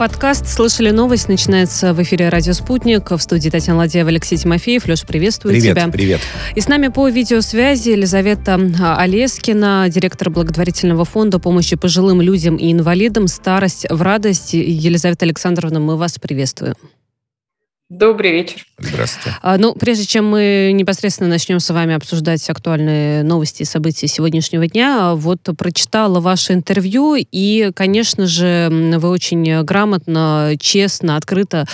Подкаст «Слышали новость» начинается в эфире «Радио Спутник». В студии Татьяна Ладеева, Алексей Тимофеев. Леш, приветствую привет, тебя. Привет, И с нами по видеосвязи Елизавета Олескина, директор благотворительного фонда помощи пожилым людям и инвалидам «Старость в радость». Елизавета Александровна, мы вас приветствуем. Добрый вечер. Здравствуйте. А, ну, прежде чем мы непосредственно начнем с вами обсуждать актуальные новости и события сегодняшнего дня, вот прочитала ваше интервью, и, конечно же, вы очень грамотно, честно, открыто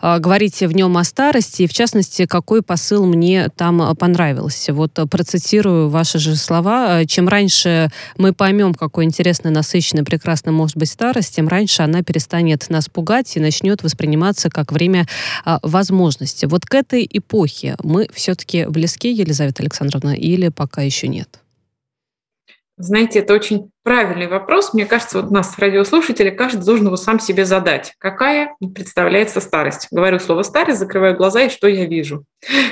а, говорите в нем о старости, и, в частности, какой посыл мне там понравился. Вот процитирую ваши же слова. Чем раньше мы поймем, какой интересный, насыщенный, прекрасный может быть старость, тем раньше она перестанет нас пугать и начнет восприниматься как время возможности. Вот к этой эпохе мы все-таки близки, Елизавета Александровна, или пока еще нет? Знаете, это очень правильный вопрос. Мне кажется, вот нас, радиослушатели, каждый должен его сам себе задать. Какая представляется старость? Говорю слово «старость», закрываю глаза, и что я вижу?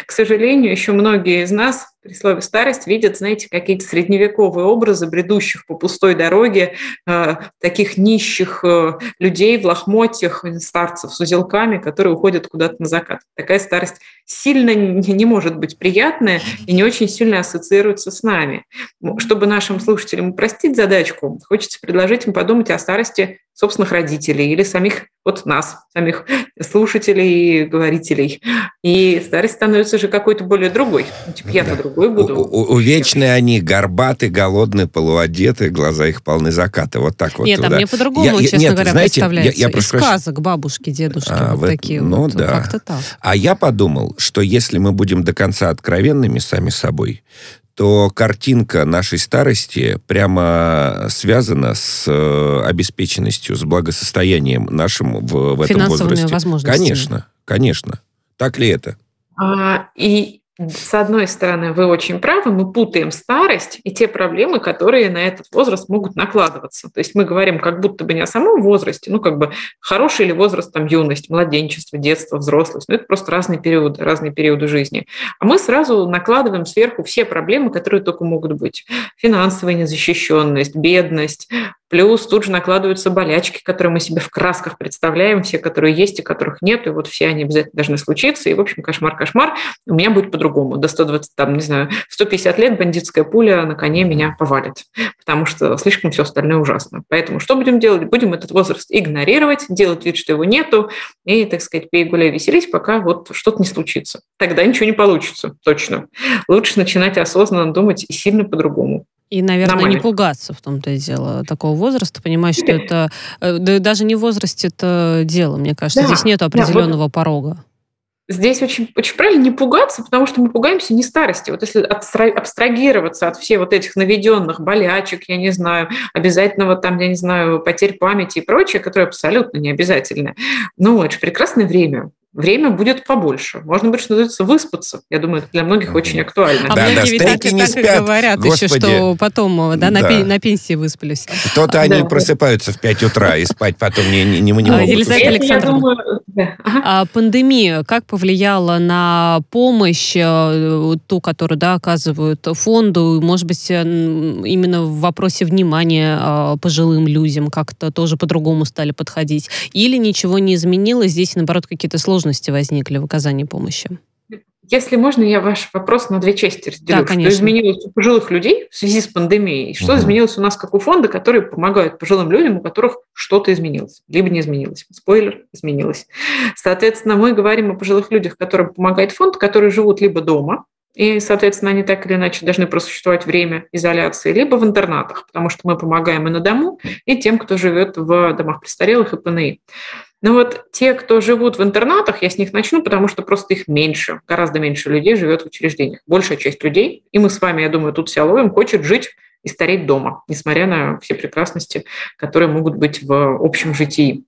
К сожалению, еще многие из нас при слове «старость» видят, знаете, какие-то средневековые образы, бредущих по пустой дороге, э, таких нищих э, людей в лохмотьях, старцев с узелками, которые уходят куда-то на закат. Такая старость сильно не, не может быть приятная и не очень сильно ассоциируется с нами. Чтобы нашим слушателям упростить задачку, хочется предложить им подумать о старости собственных родителей или самих вот нас, самих слушателей и говорителей. И старость становится же какой-то более другой. Ну, типа я-то да. другой буду. У, увечные они, горбаты, голодные, полуодетые, глаза их полны заката. Вот так вот. Нет, а мне по-другому, я, честно нет, говоря, знаете, представляется. Я, я Из сказок бабушки, дедушки, а, вот в, такие ну, вот. Да. Как-то так. А я подумал, что если мы будем до конца откровенными сами собой, то картинка нашей старости прямо связана с э, обеспеченностью, с благосостоянием нашим в, в этом возрасте. возможностями. Конечно, конечно. Так ли это? А, и с одной стороны, вы очень правы, мы путаем старость и те проблемы, которые на этот возраст могут накладываться. То есть мы говорим как будто бы не о самом возрасте, ну как бы хороший ли возраст, там юность, младенчество, детство, взрослость. Но это просто разные периоды, разные периоды жизни. А мы сразу накладываем сверху все проблемы, которые только могут быть. Финансовая незащищенность, бедность, Плюс тут же накладываются болячки, которые мы себе в красках представляем, все, которые есть и которых нет, и вот все они обязательно должны случиться. И, в общем, кошмар-кошмар. У меня будет по-другому. До 120, там, не знаю, 150 лет бандитская пуля на коне меня повалит, потому что слишком все остальное ужасно. Поэтому что будем делать? Будем этот возраст игнорировать, делать вид, что его нету, и, так сказать, пей, гуляй, веселись, пока вот что-то не случится. Тогда ничего не получится, точно. Лучше начинать осознанно думать и сильно по-другому. И, наверное, не пугаться в том-то и дело такого возраста, понимать, что это э, да, даже не в возрасте это дело, мне кажется. Да, Здесь нет определенного да, вот порога. Здесь очень, очень правильно не пугаться, потому что мы пугаемся не старости. Вот если абстрагироваться от всех вот этих наведенных болячек, я не знаю, обязательного там, я не знаю, потерь памяти и прочее, которые абсолютно не обязательны. Ну, это же прекрасное время время будет побольше. Можно будет, что называется, выспаться. Я думаю, это для многих очень актуально. А да, многие да, ведь так, не так спят. говорят Господи. еще, что потом да, да. На, пен, на пенсии выспались. Кто-то они да. просыпаются в 5 утра и спать потом не, не, не, не могут. Елизавета Александровна, да. ага. а пандемия как повлияла на помощь, э, ту, которую да, оказывают фонду, может быть, именно в вопросе внимания э, пожилым людям как-то тоже по-другому стали подходить? Или ничего не изменилось, здесь, наоборот, какие-то сложности сложности возникли в оказании помощи? Если можно, я ваш вопрос на две части разделю. Да, конечно. Что изменилось у пожилых людей в связи с пандемией? Что угу. изменилось у нас как у фонда, которые помогают пожилым людям, у которых что-то изменилось, либо не изменилось. Спойлер, изменилось. Соответственно, мы говорим о пожилых людях, которым помогает фонд, которые живут либо дома, и, соответственно, они так или иначе должны просуществовать время изоляции, либо в интернатах, потому что мы помогаем и на дому, и тем, кто живет в домах престарелых и ПНИ. Но вот те, кто живут в интернатах, я с них начну, потому что просто их меньше, гораздо меньше людей живет в учреждениях. Большая часть людей, и мы с вами, я думаю, тут все ловим, хочет жить и стареть дома, несмотря на все прекрасности, которые могут быть в общем житии.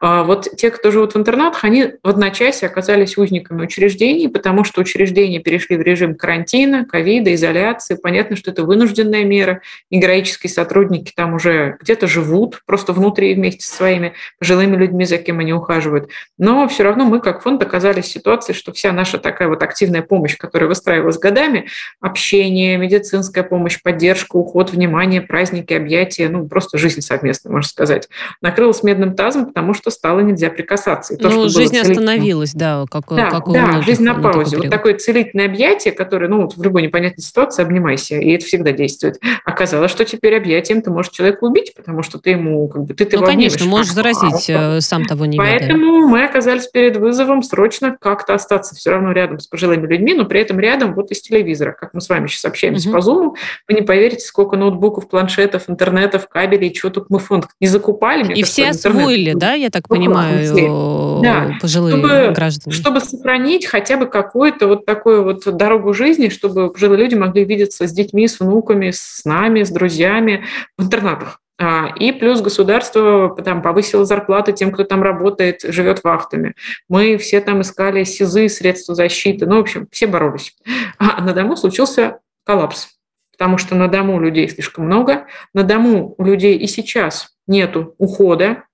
А вот те, кто живут в интернатах, они в одночасье оказались узниками учреждений, потому что учреждения перешли в режим карантина, ковида, изоляции. Понятно, что это вынужденная мера, и героические сотрудники там уже где-то живут, просто внутри вместе со своими пожилыми людьми, за кем они ухаживают. Но все равно мы, как фонд, оказались в ситуации, что вся наша такая вот активная помощь, которая выстраивалась годами, общение, медицинская помощь, поддержка, уход уход, внимание, праздники, объятия, ну, просто жизнь совместная, можно сказать. Накрылась медным тазом, потому что стало нельзя прикасаться. И то, ну, жизнь остановилась, да, как, да, как у да, жизнь на паузе. Вот такое целительное объятие, которое, ну, вот в любой непонятной ситуации обнимайся, и это всегда действует. Оказалось, что теперь объятием ты можешь человека убить, потому что ты ему, как бы, ты, ты Ну, конечно, можешь заразить, а, сам того не Поэтому ведая. мы оказались перед вызовом срочно как-то остаться все равно рядом с пожилыми людьми, но при этом рядом вот из телевизора, как мы с вами сейчас общаемся угу. по Zoom, вы не поверите, сколько ноутбуков, планшетов, интернетов, кабелей, чего тут мы фонд не закупали. И все освоили, да, я так понимаю, да. пожилые чтобы, граждане? Чтобы сохранить хотя бы какую-то вот такую вот дорогу жизни, чтобы пожилые люди могли видеться с детьми, с внуками, с нами, с друзьями в интернатах. А, и плюс государство там, повысило зарплаты тем, кто там работает, живет вахтами. Мы все там искали СИЗы, средства защиты. Ну, в общем, все боролись. А на дому случился коллапс. Потому что на дому людей слишком много. На дому у людей и сейчас нету ухода.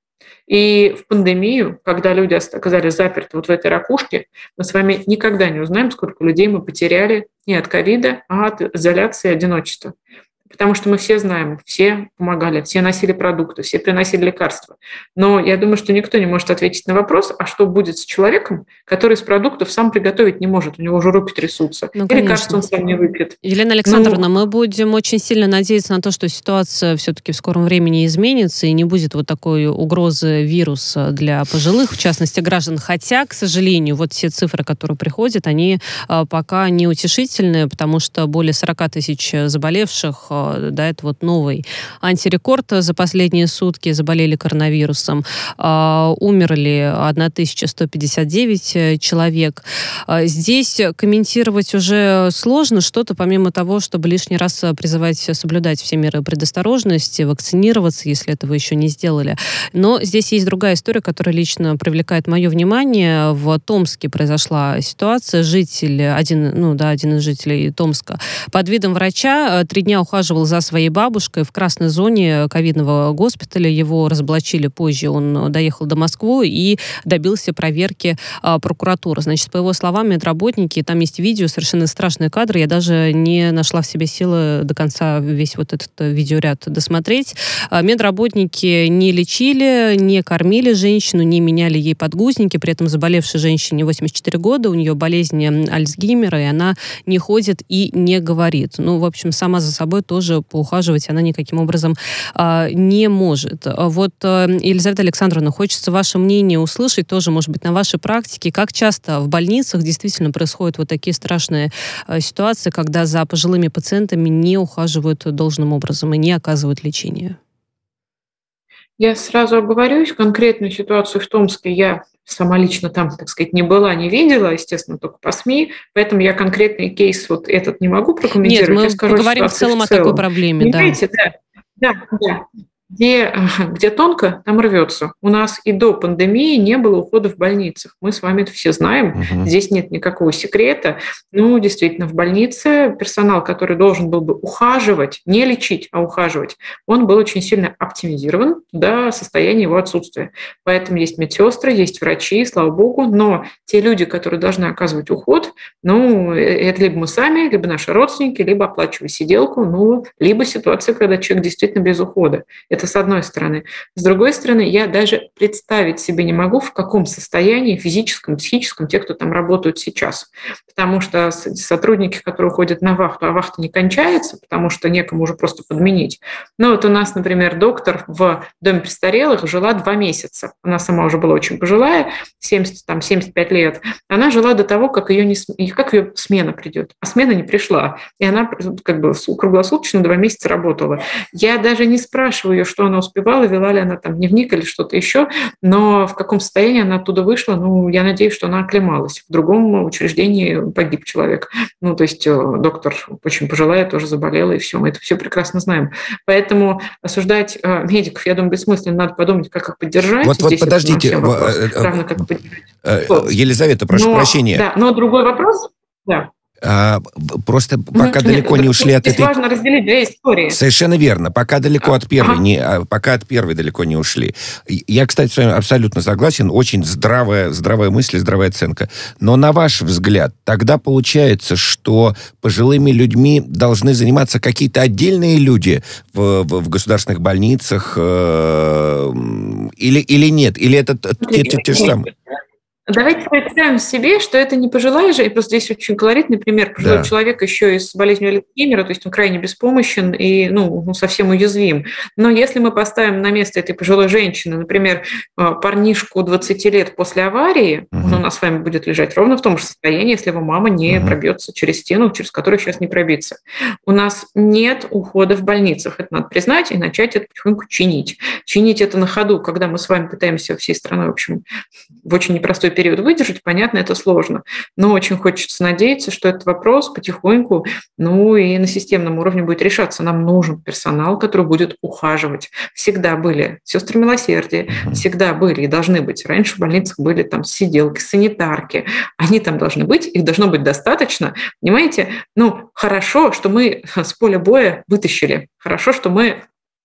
И в пандемию, когда люди оказались заперты вот в этой ракушке, мы с вами никогда не узнаем, сколько людей мы потеряли не от ковида, а от изоляции и одиночества потому что мы все знаем, все помогали, все носили продукты, все приносили лекарства. Но я думаю, что никто не может ответить на вопрос, а что будет с человеком, который из продуктов сам приготовить не может, у него уже руки трясутся, ну, и лекарства он сам не выпьет. Елена Александровна, ну, мы будем очень сильно надеяться на то, что ситуация все-таки в скором времени изменится и не будет вот такой угрозы вируса для пожилых, в частности граждан. Хотя, к сожалению, вот все цифры, которые приходят, они а, пока неутешительные, потому что более 40 тысяч заболевших а, да, это вот новый антирекорд за последние сутки, заболели коронавирусом, а, умерли 1159 э, человек. А, здесь комментировать уже сложно что-то, помимо того, чтобы лишний раз призывать соблюдать все меры предосторожности, вакцинироваться, если этого еще не сделали. Но здесь есть другая история, которая лично привлекает мое внимание. В Томске произошла ситуация. Житель, один, ну да, один из жителей Томска, под видом врача э, три дня ухаживал ухаживал за своей бабушкой в красной зоне ковидного госпиталя. Его разоблачили позже. Он доехал до Москвы и добился проверки а, прокуратуры. Значит, по его словам, медработники, там есть видео, совершенно страшные кадры. Я даже не нашла в себе силы до конца весь вот этот видеоряд досмотреть. А, медработники не лечили, не кормили женщину, не меняли ей подгузники. При этом заболевшей женщине 84 года, у нее болезнь Альцгеймера, и она не ходит и не говорит. Ну, в общем, сама за собой тоже тоже поухаживать она никаким образом а, не может. Вот, а, Елизавета Александровна, хочется ваше мнение услышать тоже, может быть, на вашей практике, как часто в больницах действительно происходят вот такие страшные а, ситуации, когда за пожилыми пациентами не ухаживают должным образом и не оказывают лечение? Я сразу оговорюсь, конкретную ситуацию в Томске я сама лично там, так сказать, не была, не видела, естественно, только по СМИ, поэтому я конкретный кейс вот этот не могу прокомментировать. Нет, мы я скажу, поговорим в целом, в целом о такой проблеме. Понимаете, да. Да, да где, где тонко, там рвется. У нас и до пандемии не было ухода в больницах. Мы с вами это все знаем. Угу. Здесь нет никакого секрета. Ну, действительно, в больнице персонал, который должен был бы ухаживать, не лечить, а ухаживать, он был очень сильно оптимизирован до состояния его отсутствия. Поэтому есть медсестры, есть врачи, слава богу, но те люди, которые должны оказывать уход, ну, э, это либо мы сами, либо наши родственники, либо оплачивая сиделку, ну, либо ситуация, когда человек действительно без ухода. Это с одной стороны. С другой стороны, я даже представить себе не могу, в каком состоянии физическом, психическом те, кто там работают сейчас. Потому что сотрудники, которые уходят на вахту, а вахта не кончается, потому что некому уже просто подменить. Ну вот у нас, например, доктор в доме престарелых жила два месяца. Она сама уже была очень пожилая, 70, там, 75 лет. Она жила до того, как ее, не, как ее смена придет. А смена не пришла. И она как бы круглосуточно два месяца работала. Я даже не спрашиваю ее, что она успевала, вела ли она там дневник или что-то еще, но в каком состоянии она оттуда вышла, ну, я надеюсь, что она оклемалась. В другом учреждении погиб человек. Ну, то есть э, доктор очень пожилая, тоже заболела, и все, мы это все прекрасно знаем. Поэтому осуждать э, медиков, я думаю, бессмысленно, надо подумать, как их поддержать. Вот, вот подождите, вопрос, равно, как Елизавета, прошу но, прощения. Да, но другой вопрос, да. А, просто пока Нет, далеко не ушли от этой... важно разделить две истории. Совершенно верно. Пока далеко от первой, ага. не, а, пока от первой далеко не ушли. Я, кстати, с вами абсолютно согласен. Очень здравая, здравая мысль, здравая оценка. Но на ваш взгляд, тогда получается, что пожилыми людьми должны заниматься какие-то отдельные люди в, в, в государственных больницах э, или, или нет? Или это те, те, те же самые? Давайте представим себе, что это не пожилая же, и просто здесь очень колоритный пример. Пожилой да. человек еще и с болезнью Альцгеймера, то есть он крайне беспомощен и ну, ну, совсем уязвим. Но если мы поставим на место этой пожилой женщины, например, э, парнишку 20 лет после аварии, угу. он у нас с вами будет лежать ровно в том же состоянии, если его мама не угу. пробьется через стену, через которую сейчас не пробиться. У нас нет ухода в больницах, это надо признать и начать это потихоньку чинить. Чинить это на ходу, когда мы с вами пытаемся всей страной, в общем, в очень непростой период выдержать, понятно, это сложно. Но очень хочется надеяться, что этот вопрос потихоньку, ну и на системном уровне будет решаться. Нам нужен персонал, который будет ухаживать. Всегда были сестры милосердия, всегда были и должны быть. Раньше в больницах были там сиделки, санитарки. Они там должны быть, их должно быть достаточно. Понимаете, ну, хорошо, что мы с поля боя вытащили. Хорошо, что мы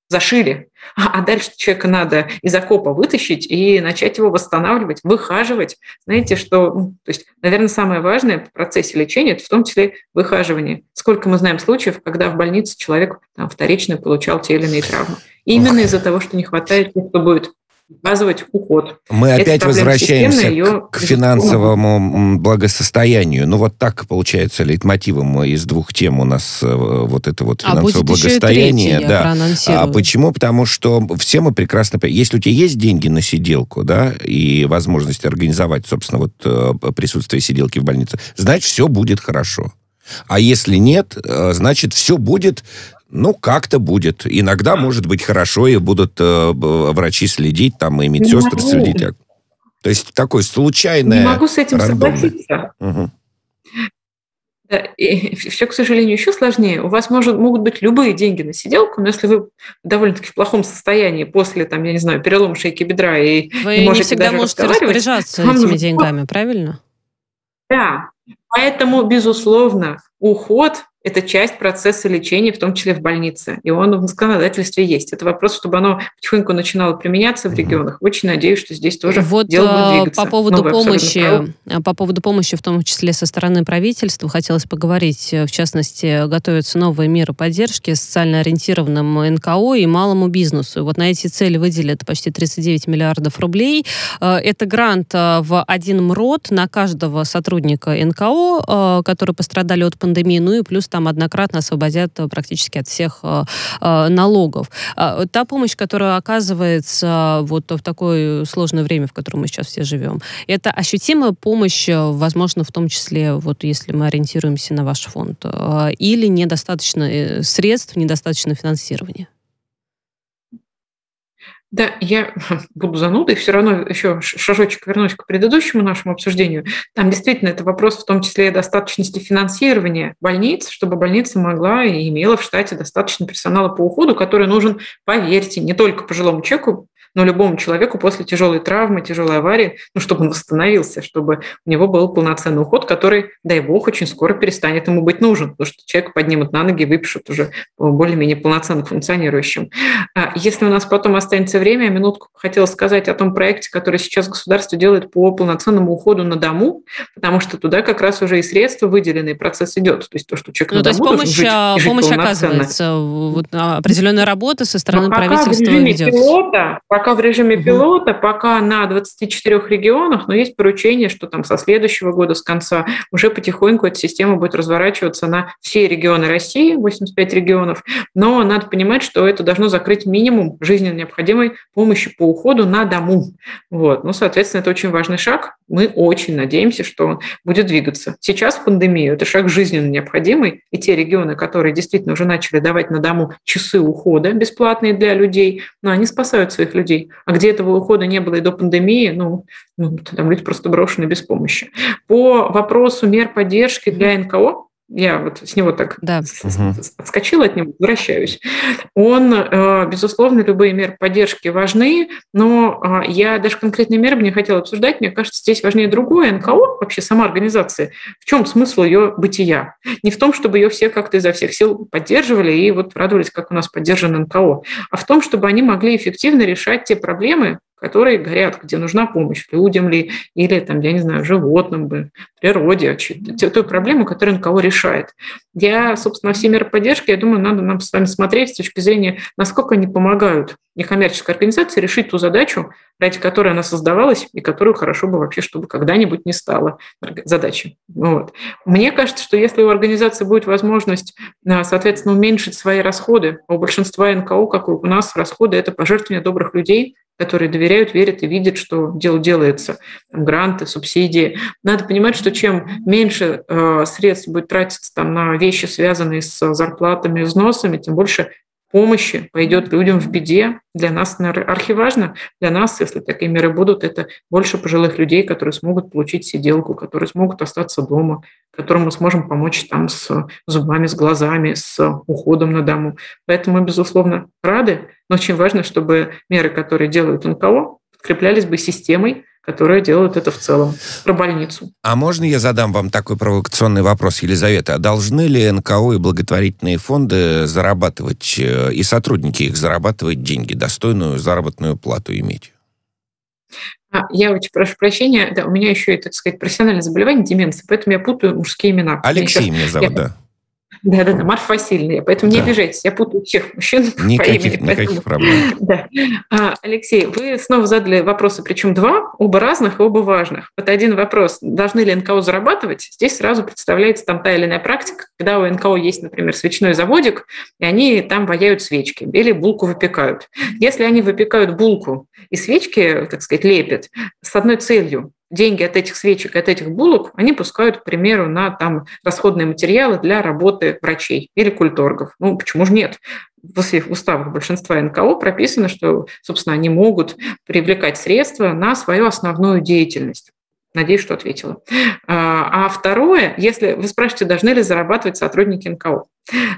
зашили. А, дальше человека надо из окопа вытащить и начать его восстанавливать, выхаживать. Знаете, что, ну, то есть, наверное, самое важное в процессе лечения, это в том числе выхаживание. Сколько мы знаем случаев, когда в больнице человек там, вторично получал те или иные травмы. Именно из-за того, что не хватает тех, кто будет указывать уход. Мы Это опять возвращаемся к, к финансовому благосостоянию. Ну, вот так получается лейтмотивом из двух тем у нас э, вот это вот а финансовое а благосостояние. Третий, да. А почему? Потому что все мы прекрасно если у тебя есть деньги на сиделку, да, и возможность организовать, собственно, вот э, присутствие сиделки в больнице, значит, все будет хорошо. А если нет, э, значит, все будет ну, как-то будет. Иногда, может быть, хорошо, и будут э, врачи следить, там, и медсестры не следить. То есть такой случайное... Не могу с этим рандомное. согласиться. Угу. Да, и все, к сожалению, еще сложнее. У вас может, могут быть любые деньги на сиделку, но если вы довольно-таки в плохом состоянии после, там, я не знаю, перелома шейки бедра и Вы не, можете не всегда можете распоряжаться этими нужно... деньгами, правильно? Да, поэтому, безусловно, уход это часть процесса лечения, в том числе в больнице. И он в законодательстве есть. Это вопрос, чтобы оно потихоньку начинало применяться в регионах. Очень надеюсь, что здесь тоже вот дело будет э, двигаться. По поводу, Новое помощи, э, по поводу помощи, в том числе со стороны правительства, хотелось поговорить. В частности, готовятся новые меры поддержки социально ориентированным НКО и малому бизнесу. Вот на эти цели выделят почти 39 миллиардов рублей. Э, это грант в один МРОД на каждого сотрудника НКО, которые пострадали от пандемии, ну и плюс там однократно освободят э, практически от всех э, э, налогов. А, та помощь, которая оказывается вот в такое сложное время, в котором мы сейчас все живем, это ощутимая помощь, возможно, в том числе, вот если мы ориентируемся на ваш фонд, или недостаточно средств, недостаточно финансирования? Да, я буду занудой, все равно еще шажочек вернусь к предыдущему нашему обсуждению. Там действительно это вопрос в том числе достаточности финансирования больниц, чтобы больница могла и имела в штате достаточно персонала по уходу, который нужен, поверьте, не только пожилому человеку, но любому человеку после тяжелой травмы, тяжелой аварии, ну, чтобы он восстановился, чтобы у него был полноценный уход, который, дай бог, очень скоро перестанет ему быть нужен, потому что человек поднимут на ноги, выпишут уже более-менее полноценно функционирующим. А если у нас потом останется время, минутку хотела сказать о том проекте, который сейчас государство делает по полноценному уходу на дому, потому что туда как раз уже и средства выделены, и процесс идет. То есть то, что человек ну, на то дому есть помощь, жить, а, помощь оказывается, вот, определенная работа со стороны Но правительства идет. Пилота, пока в режиме пилота, пока на 24 регионах, но есть поручение, что там со следующего года, с конца, уже потихоньку эта система будет разворачиваться на все регионы России, 85 регионов, но надо понимать, что это должно закрыть минимум жизненно необходимой помощи по уходу на дому. Вот. Ну, соответственно, это очень важный шаг. Мы очень надеемся, что он будет двигаться. Сейчас в пандемию это шаг жизненно необходимый, и те регионы, которые действительно уже начали давать на дому часы ухода бесплатные для людей, но они спасают своих людей людей. А где этого ухода не было и до пандемии, ну, ну там люди просто брошены без помощи. По вопросу мер поддержки для НКО, я вот с него так да. отскочила от него, возвращаюсь. Он, э, безусловно, любые меры поддержки важны, но э, я даже конкретные меры бы не хотела обсуждать. Мне кажется, здесь важнее другое. НКО, вообще сама организация, в чем смысл ее бытия? Не в том, чтобы ее все как-то изо всех сил поддерживали и вот радовались, как у нас поддержан НКО, а в том, чтобы они могли эффективно решать те проблемы, которые горят, где нужна помощь людям ли, или, там, я не знаю, животным бы, природе, той проблему, которую НКО решает. Я, собственно, все меры поддержки, я думаю, надо нам с вами смотреть с точки зрения, насколько они помогают некоммерческой организации решить ту задачу, ради которой она создавалась, и которую хорошо бы вообще, чтобы когда-нибудь не стала задачей. Вот. Мне кажется, что если у организации будет возможность, а, соответственно, уменьшить свои расходы, а у большинства НКО, как у нас, расходы – это пожертвования добрых людей, которые доверяют, верят и видят, что дело делается, там, гранты, субсидии. Надо понимать, что чем меньше э, средств будет тратиться там, на вещи, связанные с зарплатами, взносами, тем больше помощи пойдет людям в беде. Для нас архиважно, для нас, если такие меры будут, это больше пожилых людей, которые смогут получить сиделку, которые смогут остаться дома, которым мы сможем помочь там с зубами, с глазами, с уходом на дому. Поэтому мы, безусловно, рады, но очень важно, чтобы меры, которые делают НКО, подкреплялись бы системой, которые делают это в целом, про больницу. А можно я задам вам такой провокационный вопрос, Елизавета? А должны ли НКО и благотворительные фонды зарабатывать, э, и сотрудники их зарабатывать деньги, достойную заработную плату иметь? А, я очень прошу прощения, да, у меня еще и, так сказать, профессиональное заболевание, деменция, поэтому я путаю мужские имена. Алексей меня зовут, я... да. Да, да, да, Марфа Васильевна. Поэтому да. не обижайтесь, я путаю всех мужчин никаких, по имени. Никаких поэтому... проблем. Да. А, Алексей, вы снова задали вопросы, причем два, оба разных и оба важных. Вот один вопрос, должны ли НКО зарабатывать? Здесь сразу представляется там та или иная практика, когда у НКО есть, например, свечной заводик, и они там ваяют свечки или булку выпекают. Если они выпекают булку и свечки, так сказать, лепят с одной целью, деньги от этих свечек, от этих булок, они пускают, к примеру, на там, расходные материалы для работы врачей или культоргов. Ну, почему же нет? в уставах большинства НКО прописано, что, собственно, они могут привлекать средства на свою основную деятельность. Надеюсь, что ответила. А, а второе, если вы спрашиваете, должны ли зарабатывать сотрудники НКО.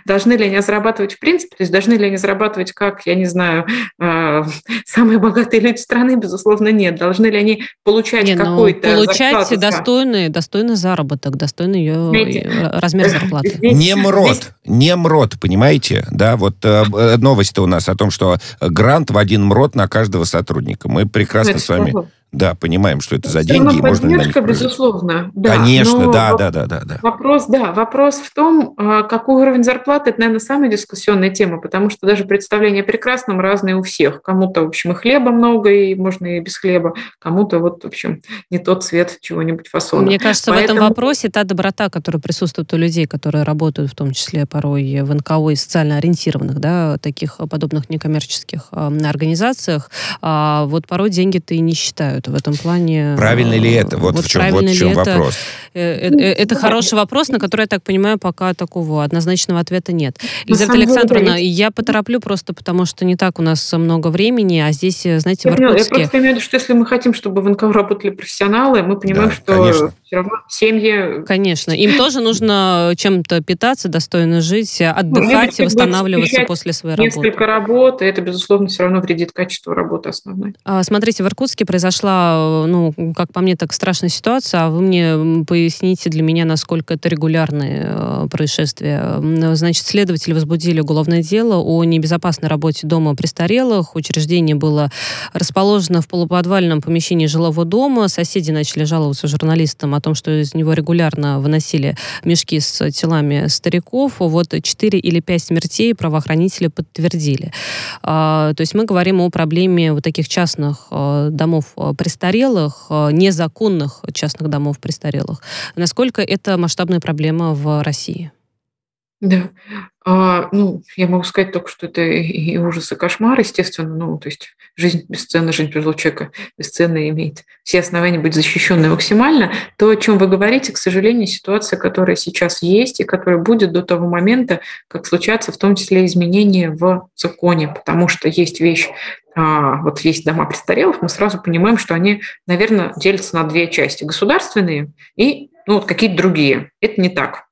Должны ли они зарабатывать в принципе, то есть должны ли они зарабатывать как, я не знаю, а, самые богатые люди страны, безусловно, нет. Должны ли они получать не, ну, какой-то Получать достойный, достойный заработок, достойный ее Знаете, э, размер зарплаты. Не мрот, не мрот, понимаете? Да, вот э, э новость у нас о том, что грант в один мрот на каждого сотрудника. Мы прекрасно ну, с вами... Что? Да, понимаем, что это за Все деньги. Можно поддержка, безусловно. Да, Конечно, да, да, да, да, да. Вопрос, да, вопрос в том, а, какой уровень зарплаты, это, наверное, самая дискуссионная тема, потому что даже представления о прекрасном разные у всех. Кому-то, в общем, и хлеба много, и можно и без хлеба, кому-то вот, в общем, не тот цвет чего-нибудь фасона. Мне кажется, Поэтому... в этом вопросе та доброта, которая присутствует у людей, которые работают, в том числе порой в НКО и социально ориентированных, да, таких подобных некоммерческих организациях, а вот порой деньги-то и не считают в этом плане. Правильно ли это? Вот, вот в чем, вот в чем это, вопрос. Э, э, э, это хороший вопрос, на который, я так понимаю, пока такого однозначного ответа нет. Елизавета Александровна, я потороплю просто потому, что не так у нас много времени, а здесь, знаете, я в Иркутске... Я просто имею в виду, что если мы хотим, чтобы в НКО работали профессионалы, мы понимаем, да, что конечно. все равно семьи... Конечно. Им тоже нужно чем-то питаться, достойно жить, ну, отдыхать ну, и восстанавливаться после своей работы. Несколько работ, и это, безусловно, все равно вредит качеству работы основной. А, смотрите, в Иркутске произошла ну, как по мне, так страшная ситуация, а вы мне поясните для меня, насколько это регулярные э, происшествия. Значит, следователи возбудили уголовное дело о небезопасной работе дома престарелых. Учреждение было расположено в полуподвальном помещении жилого дома. Соседи начали жаловаться журналистам о том, что из него регулярно выносили мешки с телами стариков. Вот 4 или 5 смертей правоохранители подтвердили. А, то есть мы говорим о проблеме вот таких частных домов престарелых, э, незаконных частных домов престарелых. Насколько это масштабная проблема в России? Да. А, ну, я могу сказать только, что это и ужас, и кошмар, естественно. Ну, то есть жизнь бесценна, жизнь пожилого человека бесценна имеет все основания быть защищенной максимально. То, о чем вы говорите, к сожалению, ситуация, которая сейчас есть и которая будет до того момента, как случатся в том числе изменения в законе, потому что есть вещь, а, вот есть дома престарелых, мы сразу понимаем, что они, наверное, делятся на две части. Государственные и ну, вот какие-то другие. Это не так.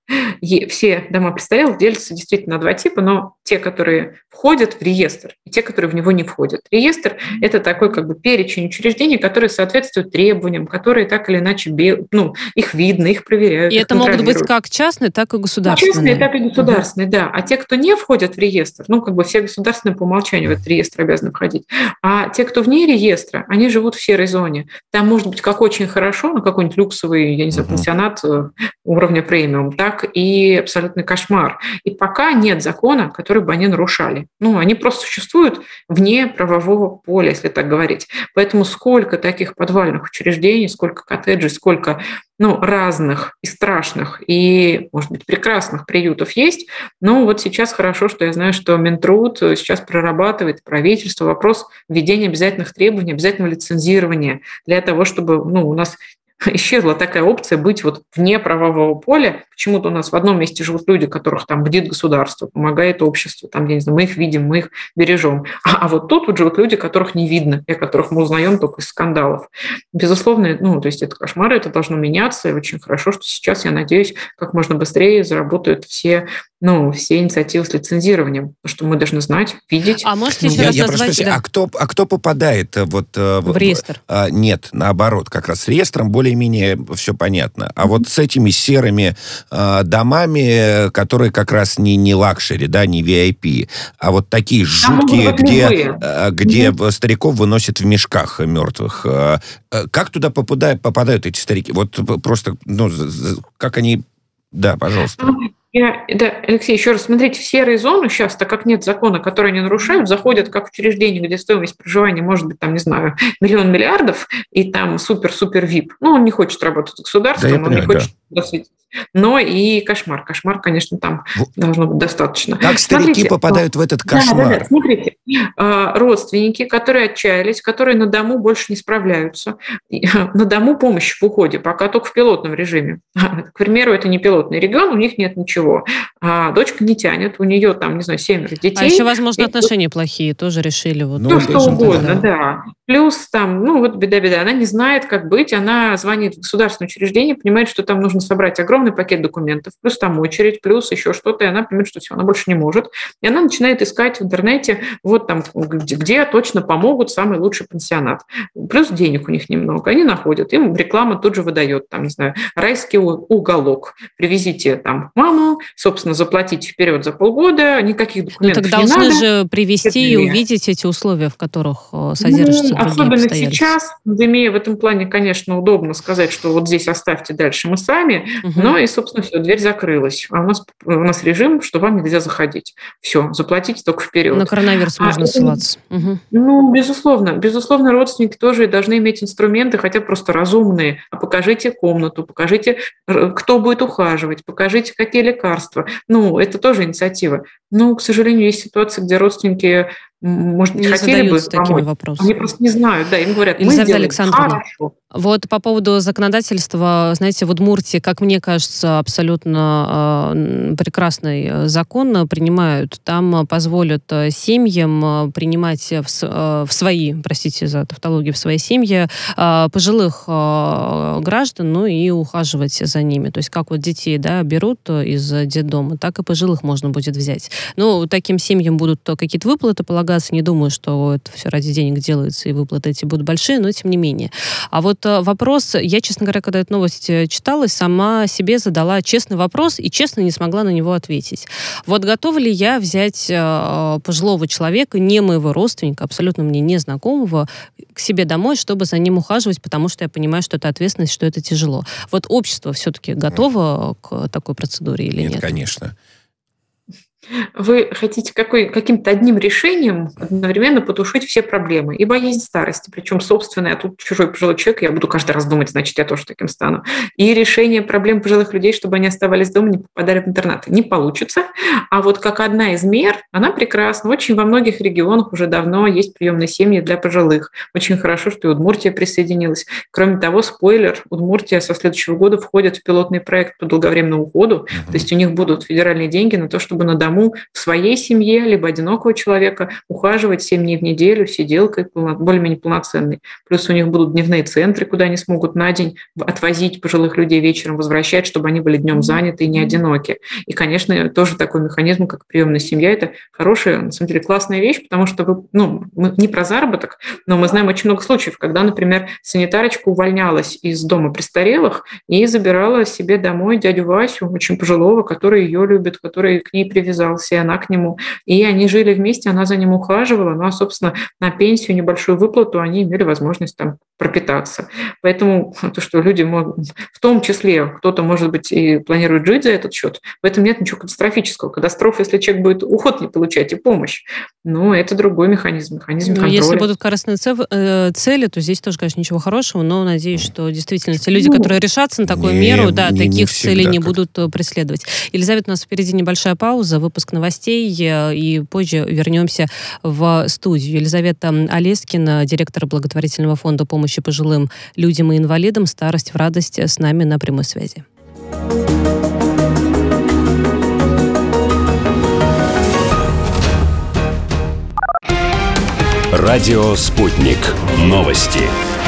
Все дома престарелых делятся действительно на два типа, но те, которые входят в реестр, и те, которые в него не входят. Реестр – это такой как бы перечень учреждений, которые соответствуют требованиям, которые так или иначе, ну, их видно, их проверяют. И их это могут быть как частные, так и государственные. Частные, так и государственные, да. А те, кто не входят в реестр, ну, как бы все государственные по умолчанию в этот реестр обязаны входить. А те, кто вне реестра, они живут в серой зоне. Там может быть как очень хорошо, ну, какой-нибудь люксовый, я не знаю, пансионат э, уровня премиум, так и абсолютный кошмар. И пока нет закона, который бы они нарушали. Ну, они просто существуют вне правового поля, если так говорить. Поэтому сколько таких подвальных учреждений, сколько коттеджей, сколько ну, разных и страшных, и, может быть, прекрасных приютов есть. Но вот сейчас хорошо, что я знаю, что Минтруд сейчас прорабатывает правительство вопрос введения обязательных требований, обязательного лицензирования для того, чтобы ну, у нас исчезла такая опция быть вот вне правового поля. Почему-то у нас в одном месте живут люди, которых там бдит государство, помогает общество, там, я не знаю, мы их видим, мы их бережем. А, а вот тут вот живут люди, которых не видно, и которых мы узнаем только из скандалов. Безусловно, ну, то есть это кошмар, это должно меняться, и очень хорошо, что сейчас, я надеюсь, как можно быстрее заработают все ну, все инициативы с лицензированием, что мы должны знать, видеть. А можете еще я, раз я назвать? Просто, да. а, кто, а кто попадает э, вот... Э, в, в реестр? А, нет, наоборот, как раз с реестром более-менее все понятно. А вот с этими серыми а, домами, которые как раз не, не luxury, да, не VIP, а вот такие жуткие, где, любые. где mm-hmm. стариков выносят в мешках мертвых. Как туда попадают, попадают эти старики? Вот просто, ну, как они... Да, пожалуйста. Я, да, Алексей, еще раз смотрите, в серые зоны сейчас, так как нет закона, который они нарушают, заходят как учреждения, где стоимость проживания может быть, там, не знаю, миллион миллиардов, и там супер-супер вип. Ну, он не хочет работать с государством, да, он понимаю, не хочет да но и кошмар. Кошмар, конечно, там в... должно быть достаточно. Как старики смотрите, попадают в этот кошмар? Да, да, да. Смотрите, а, родственники, которые отчаялись, которые на дому больше не справляются. На дому помощь в уходе, пока только в пилотном режиме. К примеру, это не пилотный регион, у них нет ничего. А дочка не тянет, у нее там, не знаю, семеро детей. А еще, возможно, отношения плохие, тоже решили. Вот, ну, что угодно, да. да. Плюс там, ну вот беда-беда, она не знает, как быть, она звонит в государственное учреждение, понимает, что там нужно собрать огромный пакет документов, плюс там очередь, плюс еще что-то, и она понимает, что все, она больше не может. И она начинает искать в интернете, вот там, где, где точно помогут самый лучший пансионат. Плюс денег у них немного, они находят, им реклама тут же выдает, там, не знаю, райский уголок, привезите там маму, собственно, заплатите вперед за полгода, никаких документов ну, так должны же привести и увидеть эти условия, в которых э, содержатся ну, Особенно сейчас, имея в этом плане, конечно, удобно сказать, что вот здесь оставьте дальше мы сами, угу. но и, собственно, все, дверь закрылась. А у нас, у нас режим, что вам нельзя заходить. Все, заплатите только вперед. На коронавирус а, можно ссылаться. Угу. Ну, безусловно. Безусловно, родственники тоже должны иметь инструменты, хотя просто разумные. А покажите комнату, покажите, кто будет ухаживать, покажите, какие лекарства. Ну, это тоже инициатива. Ну, к сожалению, есть ситуации, где родственники может не хотели бы такими помочь. вопросами. Они просто не знают, да, им говорят, Елизавета мы Александровна, хорошо. Вот по поводу законодательства, знаете, в Удмуртии, как мне кажется, абсолютно э, прекрасный э, закон принимают. Там позволят э, семьям э, принимать в, в свои, простите за тавтологию, в свои семьи э, пожилых э, граждан, ну и ухаживать за ними. То есть как вот детей, да, берут из детдома, так и пожилых можно будет взять. Ну, таким семьям будут какие-то выплаты полагаться. Не думаю, что это все ради денег делается, и выплаты эти будут большие, но тем не менее. А вот Э, вопрос, я, честно говоря, когда эту новость э, читала, сама себе задала честный вопрос и честно не смогла на него ответить. Вот готова ли я взять э, пожилого человека, не моего родственника, абсолютно мне незнакомого, к себе домой, чтобы за ним ухаживать, потому что я понимаю, что это ответственность, что это тяжело. Вот общество все-таки готово к такой процедуре или нет? Нет, конечно. Вы хотите какой, каким-то одним решением одновременно потушить все проблемы. И боязнь старости, причем собственная, а тут чужой пожилой человек, я буду каждый раз думать, значит, я тоже таким стану. И решение проблем пожилых людей, чтобы они оставались дома, не попадали в интернаты. Не получится. А вот как одна из мер, она прекрасна. Очень во многих регионах уже давно есть приемные семьи для пожилых. Очень хорошо, что и Удмуртия присоединилась. Кроме того, спойлер, Удмуртия со следующего года входит в пилотный проект по долговременному уходу. То есть у них будут федеральные деньги на то, чтобы на дому тому в своей семье, либо одинокого человека ухаживать 7 дней в неделю сиделкой более-менее полноценной. Плюс у них будут дневные центры, куда они смогут на день отвозить пожилых людей вечером, возвращать, чтобы они были днем заняты и не одиноки. И, конечно, тоже такой механизм, как приемная семья, это хорошая, на самом деле, классная вещь, потому что вы, ну, мы не про заработок, но мы знаем очень много случаев, когда, например, санитарочка увольнялась из дома престарелых и забирала себе домой дядю Васю, очень пожилого, который ее любит, который к ней привязался, и она к нему. И они жили вместе, она за ним ухаживала, ну а, собственно, на пенсию, небольшую выплату они имели возможность там пропитаться. Поэтому то, что люди могут, в том числе кто-то, может быть, и планирует жить за этот счет, в этом нет ничего катастрофического. Катастрофа, если человек будет уход не получать и помощь, но это другой механизм, механизм контроля. Если будут корыстные э, цели, то здесь тоже, конечно, ничего хорошего, но надеюсь, что действительно те люди, ну, которые решатся на такую не, меру, да, не, таких не целей не будут э, преследовать. Елизавета, у нас впереди небольшая пауза, выпуск новостей, э, и позже вернемся в студию. Елизавета Олескина, директор благотворительного фонда помощи пожилым людям и инвалидам «Старость в радость» с нами на прямой связи. Радио «Спутник». Новости.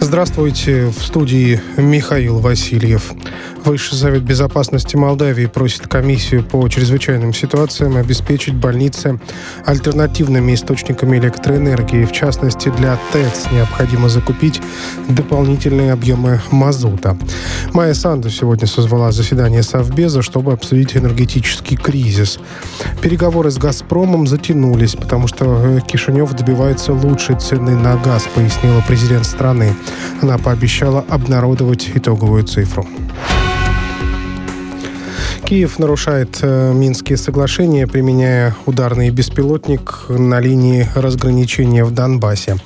Здравствуйте, в студии Михаил Васильев. Высший совет безопасности Молдавии просит комиссию по чрезвычайным ситуациям обеспечить больницы альтернативными источниками электроэнергии. В частности, для ТЭЦ необходимо закупить дополнительные объемы мазута. Майя Санду сегодня созвала заседание Совбеза, чтобы обсудить энергетический кризис. Переговоры с «Газпромом» затянулись, потому что э, Кишинев добивается лучшей цены на газ, пояснила президент страны. Она пообещала обнародовать итоговую цифру. Киев нарушает э, Минские соглашения, применяя ударный беспилотник на линии разграничения в Донбассе.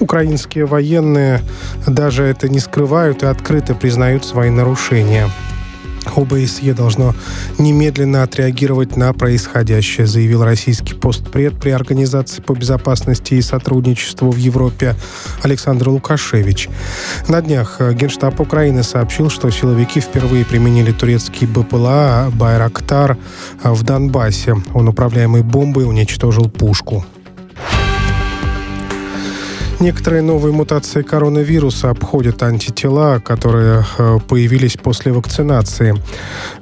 Украинские военные даже это не скрывают и открыто признают свои нарушения. ОБСЕ должно немедленно отреагировать на происходящее, заявил российский постпред при Организации по безопасности и сотрудничеству в Европе Александр Лукашевич. На днях Генштаб Украины сообщил, что силовики впервые применили турецкий БПЛА «Байрактар» в Донбассе. Он управляемый бомбой уничтожил пушку. Некоторые новые мутации коронавируса обходят антитела, которые э, появились после вакцинации.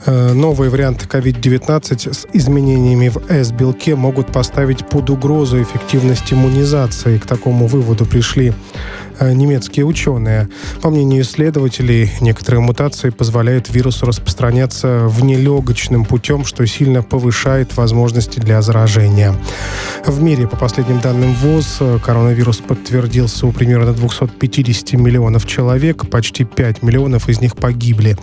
Э, новые варианты COVID-19 с изменениями в S-белке могут поставить под угрозу эффективность иммунизации. К такому выводу пришли Э, немецкие ученые. По мнению исследователей, некоторые мутации позволяют вирусу распространяться внелегочным путем, что сильно повышает возможности для заражения. В мире, по последним данным ВОЗ, коронавирус подтвердился у примерно 250 миллионов человек, почти 5 миллионов из них погибли.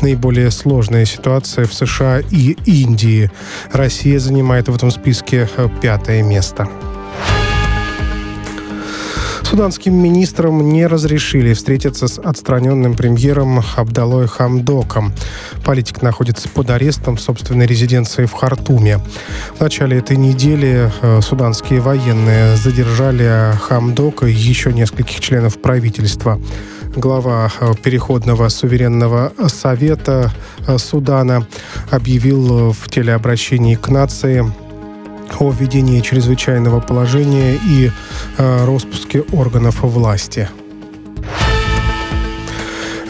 Наиболее сложная ситуация в США и Индии. Россия занимает в этом списке э, пятое место. Суданским министрам не разрешили встретиться с отстраненным премьером Абдалой Хамдоком. Политик находится под арестом в собственной резиденции в Хартуме. В начале этой недели э, суданские военные задержали Хамдока и еще нескольких членов правительства глава э, Переходного суверенного совета э, Судана объявил в телеобращении к нации о введении чрезвычайного положения и э, распуске органов власти.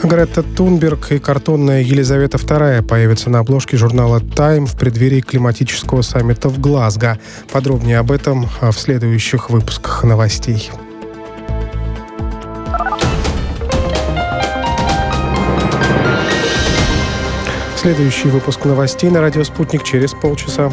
Грета Тунберг и картонная Елизавета II появятся на обложке журнала Time в преддверии климатического саммита в Глазго. Подробнее об этом э, в следующих выпусках новостей. Следующий выпуск новостей на радио «Спутник» через полчаса.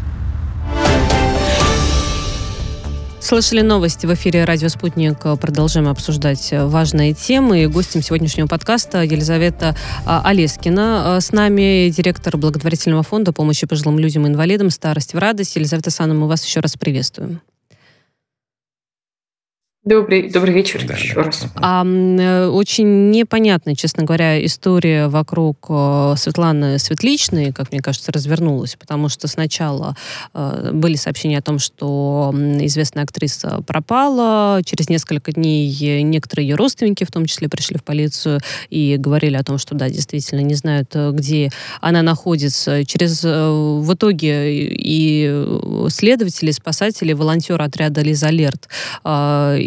Слышали новости в эфире «Радио Спутник». Продолжаем обсуждать важные темы. И гостем сегодняшнего подкаста Елизавета а, Олескина а, с нами, директор благотворительного фонда помощи пожилым людям и инвалидам «Старость в радость». Елизавета Санна, мы вас еще раз приветствуем. Добрый, добрый вечер да, еще да. раз. А, э, очень непонятная, честно говоря, история вокруг э, Светланы Светличной, как мне кажется, развернулась, потому что сначала э, были сообщения о том, что известная актриса пропала, через несколько дней некоторые ее родственники, в том числе, пришли в полицию и говорили о том, что да, действительно не знают, где она находится. Через в итоге и следователи, спасатели, волонтеры отряда Лиза Алерт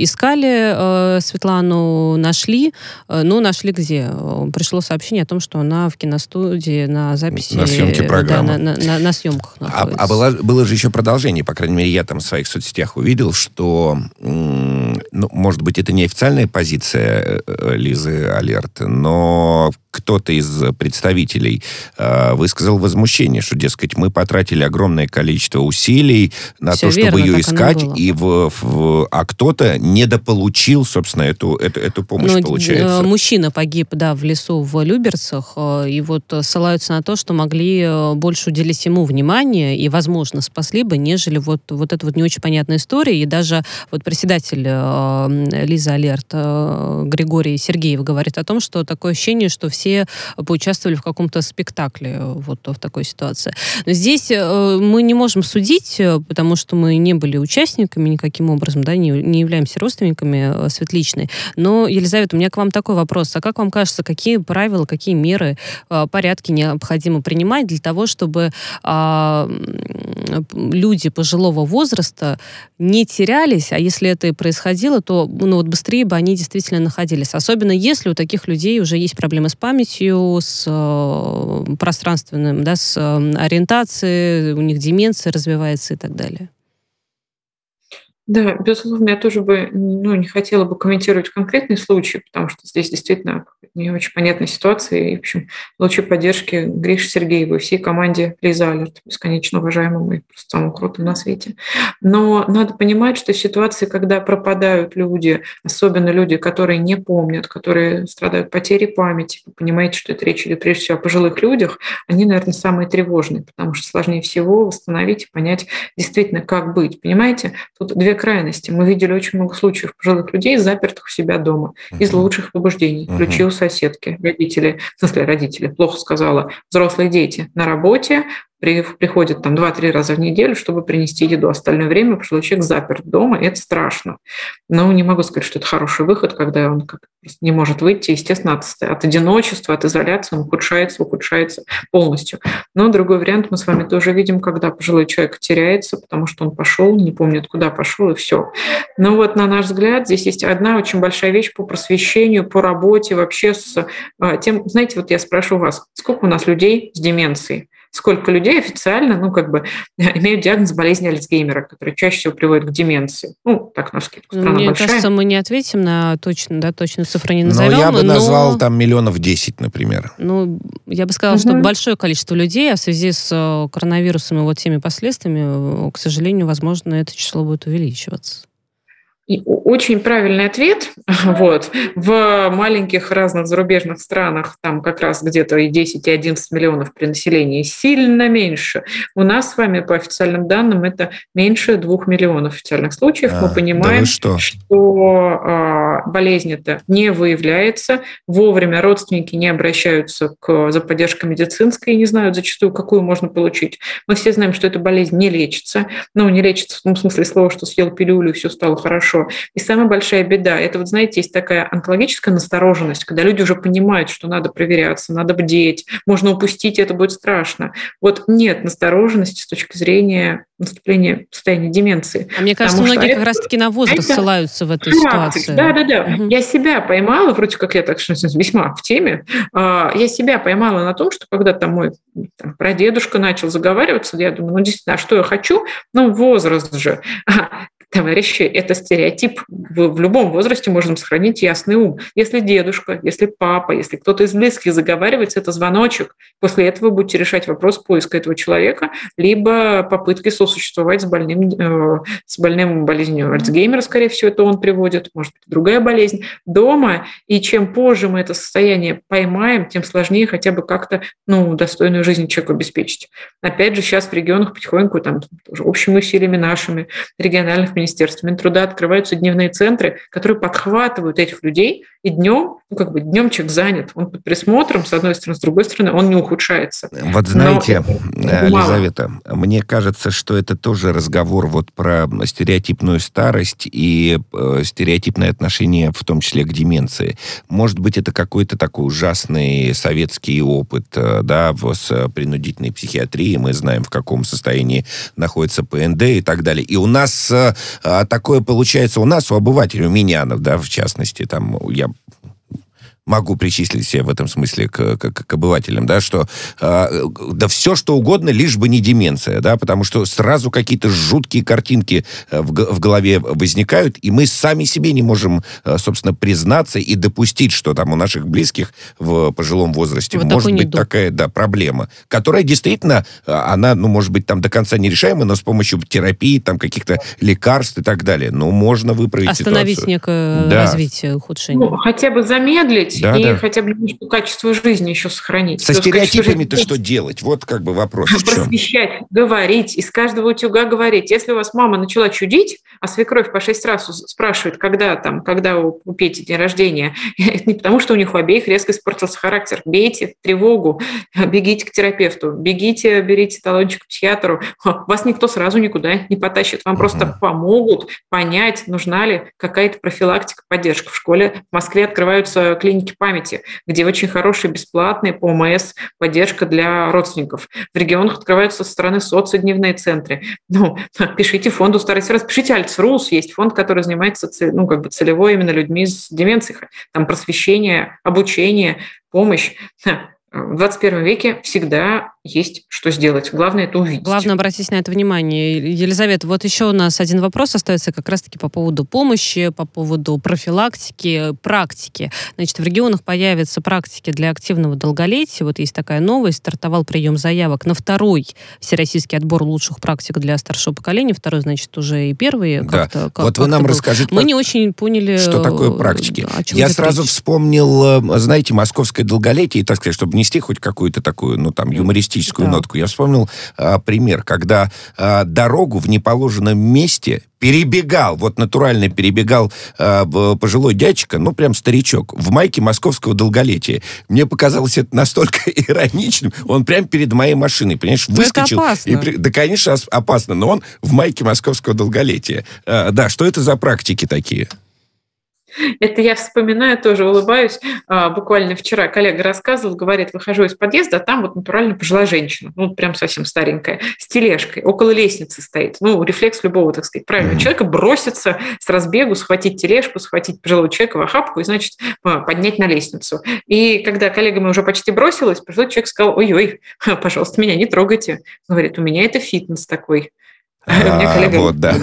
искали э, Светлану, нашли, э, но нашли где? Пришло сообщение о том, что она в киностудии на записи... На съемке программы. Да, на, на, на, на съемках А, а было, было же еще продолжение, по крайней мере, я там в своих соцсетях увидел, что, ну, может быть, это не официальная позиция э, Лизы Алерт, но кто-то из представителей э, высказал возмущение, что, дескать, мы потратили огромное количество усилий на Все то, верно, чтобы ее искать, и в, в, а кто-то недополучил, собственно, эту, эту, эту помощь, ну, получается. Мужчина погиб, да, в лесу в Люберцах, э, и вот ссылаются на то, что могли э, больше уделить ему внимания, и, возможно, спасли бы, нежели вот, вот эта вот не очень понятная история, и даже вот председатель э, Лиза Алерт Григорий Сергеев говорит о том, что такое ощущение, что все поучаствовали в каком-то спектакле вот в такой ситуации. Но здесь э, мы не можем судить, э, потому что мы не были участниками никаким образом, да, не, не являемся родственниками э, Светличной. Но, Елизавета, у меня к вам такой вопрос. А как вам кажется, какие правила, какие меры, порядки необходимо принимать для того, чтобы а, люди пожилого возраста не терялись, а если это и происходило, то ну, вот быстрее бы они действительно находились. Особенно если у таких людей уже есть проблемы с памятью, с э, пространственным, да, с э, ориентацией, у них деменция развивается и так далее. Да, безусловно, я тоже бы ну, не хотела бы комментировать конкретный случай, потому что здесь действительно не очень понятная ситуация. И, в общем, лучи поддержки Гриши Сергеевой, всей команде Лиза Алерт, бесконечно уважаемому и просто самому крутому на свете. Но надо понимать, что ситуации, когда пропадают люди, особенно люди, которые не помнят, которые страдают потерей памяти, вы понимаете, что это речь идет прежде всего о пожилых людях, они, наверное, самые тревожные, потому что сложнее всего восстановить и понять действительно, как быть. Понимаете, тут две крайности. Мы видели очень много случаев пожилых людей, запертых у себя дома, из лучших побуждений. Ключи у соседки, родители, в смысле родители, плохо сказала, взрослые дети на работе, приходит там 2-3 раза в неделю, чтобы принести еду. Остальное время пожилой человек заперт дома, и это страшно. Но не могу сказать, что это хороший выход, когда он как не может выйти. Естественно, от, от одиночества, от изоляции он ухудшается, ухудшается полностью. Но другой вариант мы с вами тоже видим, когда пожилой человек теряется, потому что он пошел, не помнит, куда пошел, и все. Но вот, на наш взгляд, здесь есть одна очень большая вещь по просвещению, по работе вообще с а, тем, знаете, вот я спрошу вас, сколько у нас людей с деменцией? Сколько людей официально, ну, как бы, имеют диагноз болезни Альцгеймера, который чаще всего приводит к деменции. Ну, так, на скидку, страна Мне большая. кажется, мы не ответим на точно, да, точную цифру не назовем. Но я бы но... назвал там миллионов 10, например. Ну, я бы сказала, угу. что большое количество людей, а в связи с э, коронавирусом и вот теми последствиями, э, к сожалению, возможно, это число будет увеличиваться. И очень правильный ответ. Вот. В маленьких разных зарубежных странах там как раз где-то и 10, и 11 миллионов при населении сильно меньше. У нас с вами по официальным данным это меньше 2 миллионов официальных случаев. А, Мы понимаем, да что, что а, болезнь это не выявляется, вовремя родственники не обращаются к, за поддержкой медицинской и не знают зачастую, какую можно получить. Мы все знаем, что эта болезнь не лечится. Ну, не лечится в том смысле слова, что съел пилюлю и все стало хорошо хорошо. И самая большая беда, это вот, знаете, есть такая онкологическая настороженность, когда люди уже понимают, что надо проверяться, надо бдеть, можно упустить, это будет страшно. Вот нет настороженности с точки зрения наступления состояния деменции. А мне кажется, многие это, как раз-таки на возраст это, ссылаются в этой ситуации. Да, да, да. Угу. Я себя поймала, вроде как я так что весьма в теме, а, я себя поймала на том, что когда там мой там, прадедушка начал заговариваться, я думаю, ну действительно, а что я хочу? Ну, возраст же товарищи, это стереотип. В, любом возрасте можно сохранить ясный ум. Если дедушка, если папа, если кто-то из близких заговаривается, это звоночек. После этого будете решать вопрос поиска этого человека, либо попытки сосуществовать с больным, э, с больным болезнью Альцгеймера, скорее всего, это он приводит, может быть, другая болезнь, дома. И чем позже мы это состояние поймаем, тем сложнее хотя бы как-то ну, достойную жизнь человеку обеспечить. Опять же, сейчас в регионах потихоньку, там, общими усилиями нашими, региональных министерств, Минтруда открываются дневные центры, которые подхватывают этих людей, и днем, ну, как бы днем человек занят, он под присмотром, с одной стороны, с другой стороны, он не ухудшается. Вот знаете, Но Елизавета, мне кажется, что это тоже разговор вот про стереотипную старость и э, стереотипное отношение, в том числе к деменции. Может быть, это какой-то такой ужасный советский опыт, э, да, в, с принудительной психиатрией. Мы знаем, в каком состоянии находится ПНД и так далее. И у нас э, такое получается, у нас, у обывателей, у минянов, да, в частности, там, я могу причислить себя в этом смысле к, к, к обывателям, да, что э, да все что угодно, лишь бы не деменция, да, потому что сразу какие-то жуткие картинки э, в, в голове возникают, и мы сами себе не можем, э, собственно, признаться и допустить, что там у наших близких в пожилом возрасте вот может быть такая, да, проблема, которая действительно, э, она, ну, может быть, там до конца нерешаемая, но с помощью терапии, там, каких-то лекарств и так далее, ну, можно выправить Остановить ситуацию. некое да. развитие, ухудшение. Ну, хотя бы замедлить жить да, и да. хотя бы немножко качество жизни еще сохранить. Со стереотипами-то что делать? Вот как бы вопрос. Просвещать, говорить, из каждого утюга говорить. Если у вас мама начала чудить, а свекровь по шесть раз спрашивает, когда там, когда у, у Пети день рождения, это не потому, что у них у обеих резко испортился характер. Бейте тревогу, бегите к терапевту, бегите, берите талончик к психиатру. Вас никто сразу никуда не потащит. Вам просто помогут понять, нужна ли какая-то профилактика, поддержка. В школе в Москве открываются клиники клиники памяти, где очень хорошая бесплатная по ОМС поддержка для родственников. В регионах открываются со стороны социодневные центры. Ну, пишите фонду Старый Сервис, пишите Альцрус, есть фонд, который занимается ну, как бы целевой именно людьми с деменцией. Там просвещение, обучение, помощь. В 21 веке всегда есть что сделать. Главное это увидеть. Главное обратить на это внимание. Елизавета, вот еще у нас один вопрос остается как раз-таки по поводу помощи, по поводу профилактики, практики. Значит, в регионах появятся практики для активного долголетия. Вот есть такая новость. Стартовал прием заявок на второй всероссийский отбор лучших практик для старшего поколения. Второй, значит, уже и первый. Да. Как как, вот вы нам был. расскажите. Мы не очень поняли... Что такое практики? Я сразу речь. вспомнил, э, знаете, московское долголетие, так сказать, чтобы внести хоть какую-то такую, ну, там, юмористическую юмористическую да. нотку. Я вспомнил а, пример, когда а, дорогу в неположенном месте перебегал, вот натурально перебегал э, пожилой дядечка, ну, прям старичок, в майке московского долголетия. Мне показалось это настолько ироничным. Он прям перед моей машиной, понимаешь, выскочил. Это опасно. И, да, конечно, опасно, но он в майке московского долголетия. Э, да, что это за практики такие? Это я вспоминаю, тоже улыбаюсь. А, буквально вчера коллега рассказывал, говорит, выхожу из подъезда, а там вот натурально пожилая женщина, ну, прям совсем старенькая, с тележкой, около лестницы стоит. Ну, рефлекс любого, так сказать, правильного человека броситься с разбегу, схватить тележку, схватить пожилого человека в охапку и, значит, поднять на лестницу. И когда коллега мы уже почти бросилась, пожилой человек сказал, ой-ой, пожалуйста, меня не трогайте. Говорит, у меня это фитнес такой. А, вот, да.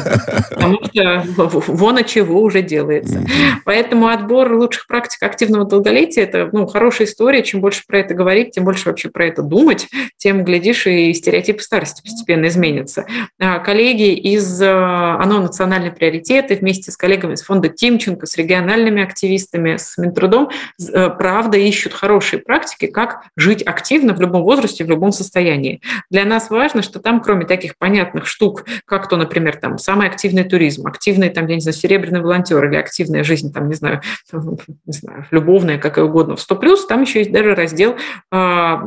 Потому что вон от чего уже делается. Поэтому отбор лучших практик активного долголетия – это ну, хорошая история. Чем больше про это говорить, тем больше вообще про это думать, тем, глядишь, и стереотипы старости постепенно изменятся. А коллеги из э, ОНО «Национальные приоритеты» вместе с коллегами из фонда Тимченко, с региональными активистами, с Минтрудом, э, правда, ищут хорошие практики, как жить активно в любом возрасте, в любом состоянии. Для нас важно, что там, кроме таких понятных штук, как то, например, там, самый активный туризм, активный, там, я не знаю, серебряный волонтер или активная жизнь, там, не знаю, не знаю любовная, какая угодно, в 100 плюс, там еще есть даже раздел а,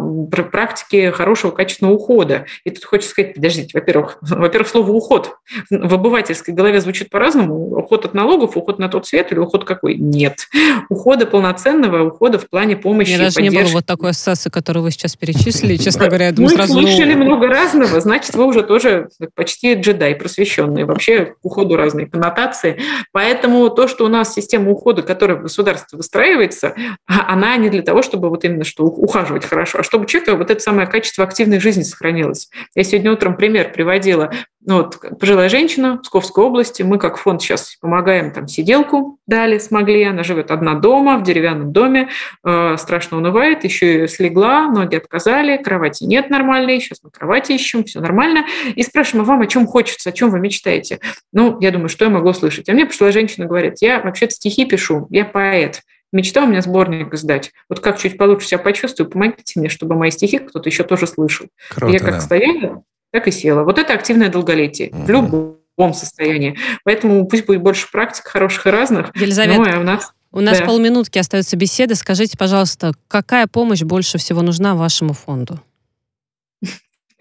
практики хорошего качественного ухода. И тут хочется сказать, подождите, во-первых, во-первых, слово уход в обывательской голове звучит по-разному. Уход от налогов, уход на тот свет или уход какой? Нет. Ухода полноценного, ухода в плане помощи Мне даже поддержки. не было вот такой ассоциации, которую вы сейчас перечислили, честно говоря, я думаю, Мы сразу... Мы слышали ну, много разного, значит, вы уже тоже почти джедай просвещенные, вообще к уходу разные коннотации. Поэтому то, что у нас система ухода, которая в государстве выстраивается, она не для того, чтобы вот именно что ухаживать хорошо, а чтобы человека вот это самое качество активной жизни сохранилось. Я сегодня утром пример приводила. Ну, вот, пожилая женщина Псковской области, мы как фонд сейчас помогаем, там сиделку дали, смогли, она живет одна дома, в деревянном доме, э, страшно унывает, еще и слегла, ноги отказали, кровати нет нормальной, сейчас мы кровати ищем, все нормально. И спрашиваем, а вам о чем хочется, о чем вы мечтаете? Ну, я думаю, что я могу услышать? А мне пожилая женщина говорит, я вообще-то стихи пишу, я поэт, мечта у меня сборник издать. Вот как чуть получше себя почувствую, помогите мне, чтобы мои стихи кто-то еще тоже слышал. Круто, я как да. стояла, так и села. Вот это активное долголетие угу. в любом состоянии. Поэтому пусть будет больше практик хороших и разных. Елизавета, ну, а у нас... У нас да. полминутки остается беседы. Скажите, пожалуйста, какая помощь больше всего нужна вашему фонду?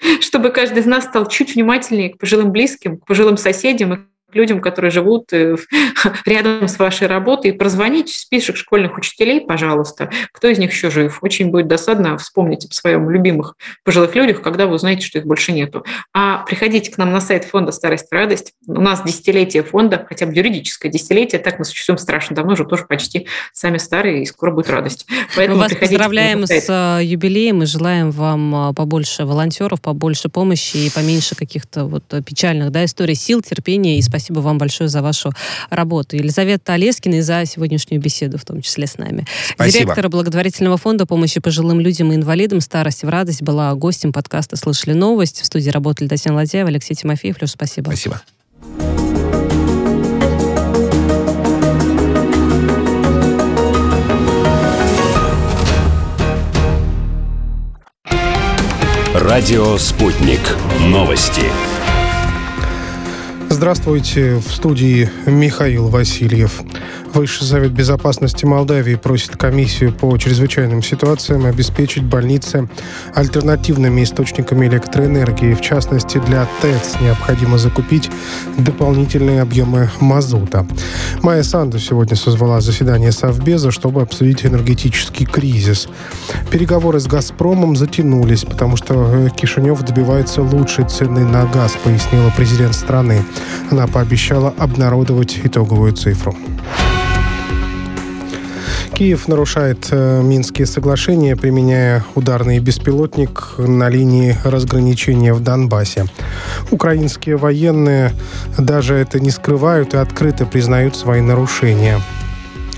Чтобы каждый из нас стал чуть внимательнее к пожилым близким, к пожилым соседям и людям, которые живут э, рядом с вашей работой, и прозвонить в список школьных учителей, пожалуйста, кто из них еще жив. Очень будет досадно вспомнить о своем любимых пожилых людях, когда вы узнаете, что их больше нету. А приходите к нам на сайт фонда «Старость и радость». У нас десятилетие фонда, хотя бы юридическое десятилетие, так мы существуем страшно давно, уже тоже почти сами старые, и скоро будет радость. Поэтому мы вас поздравляем с э, юбилеем и желаем вам э, побольше волонтеров, побольше помощи и поменьше каких-то вот печальных да, историй, сил, терпения и спасибо Спасибо вам большое за вашу работу. Елизавета Олескина и за сегодняшнюю беседу, в том числе с нами. Спасибо. Директор благотворительного фонда помощи пожилым людям и инвалидам «Старость в радость» была гостем подкаста «Слышали новость». В студии работали Татьяна Ладяева, Алексей Тимофеев. Леш, спасибо. Спасибо. Радио «Спутник». Новости. Здравствуйте, в студии Михаил Васильев. Высший совет безопасности Молдавии просит комиссию по чрезвычайным ситуациям обеспечить больницы альтернативными источниками электроэнергии. В частности, для ТЭЦ необходимо закупить дополнительные объемы мазута. Майя Санду сегодня созвала заседание Совбеза, чтобы обсудить энергетический кризис. Переговоры с «Газпромом» затянулись, потому что э, Кишинев добивается лучшей цены на газ, пояснила президент страны. Она пообещала обнародовать итоговую цифру. Киев нарушает э, Минские соглашения, применяя ударный беспилотник на линии разграничения в Донбассе. Украинские военные даже это не скрывают и открыто признают свои нарушения.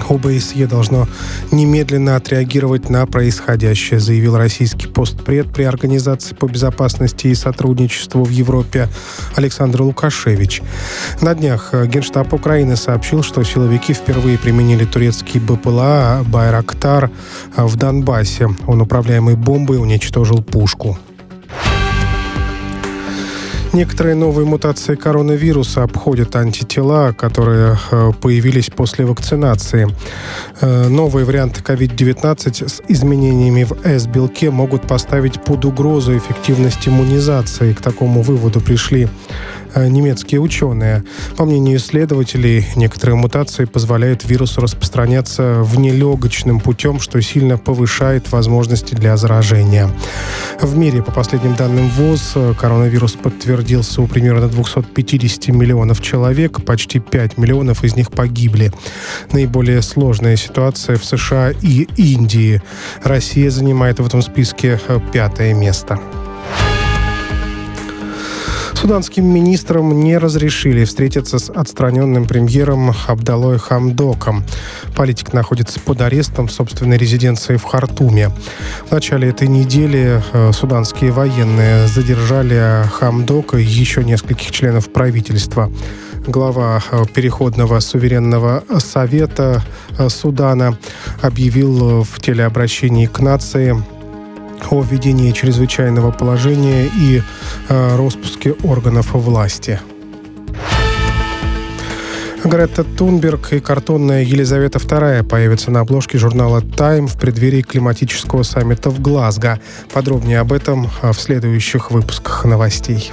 ОБСЕ должно немедленно отреагировать на происходящее, заявил российский постпред при Организации по безопасности и сотрудничеству в Европе Александр Лукашевич. На днях Генштаб Украины сообщил, что силовики впервые применили турецкий БПЛА «Байрактар» в Донбассе. Он управляемый бомбой уничтожил пушку. Некоторые новые мутации коронавируса обходят антитела, которые э, появились после вакцинации. Э, новые варианты COVID-19 с изменениями в S-белке могут поставить под угрозу эффективность иммунизации. К такому выводу пришли немецкие ученые. По мнению исследователей, некоторые мутации позволяют вирусу распространяться внелегочным путем, что сильно повышает возможности для заражения. В мире, по последним данным ВОЗ, коронавирус подтвердился у примерно 250 миллионов человек, почти 5 миллионов из них погибли. Наиболее сложная ситуация в США и Индии. Россия занимает в этом списке э, пятое место. Суданским министрам не разрешили встретиться с отстраненным премьером Абдалой Хамдоком. Политик находится под арестом в собственной резиденции в Хартуме. В начале этой недели э, суданские военные задержали Хамдока и еще нескольких членов правительства глава э, Переходного суверенного совета э, Судана объявил в телеобращении к нации о введении чрезвычайного положения и э, распуске органов власти. Грета Тунберг и картонная Елизавета II появятся на обложке журнала Time в преддверии климатического саммита в Глазго. Подробнее об этом э, в следующих выпусках новостей.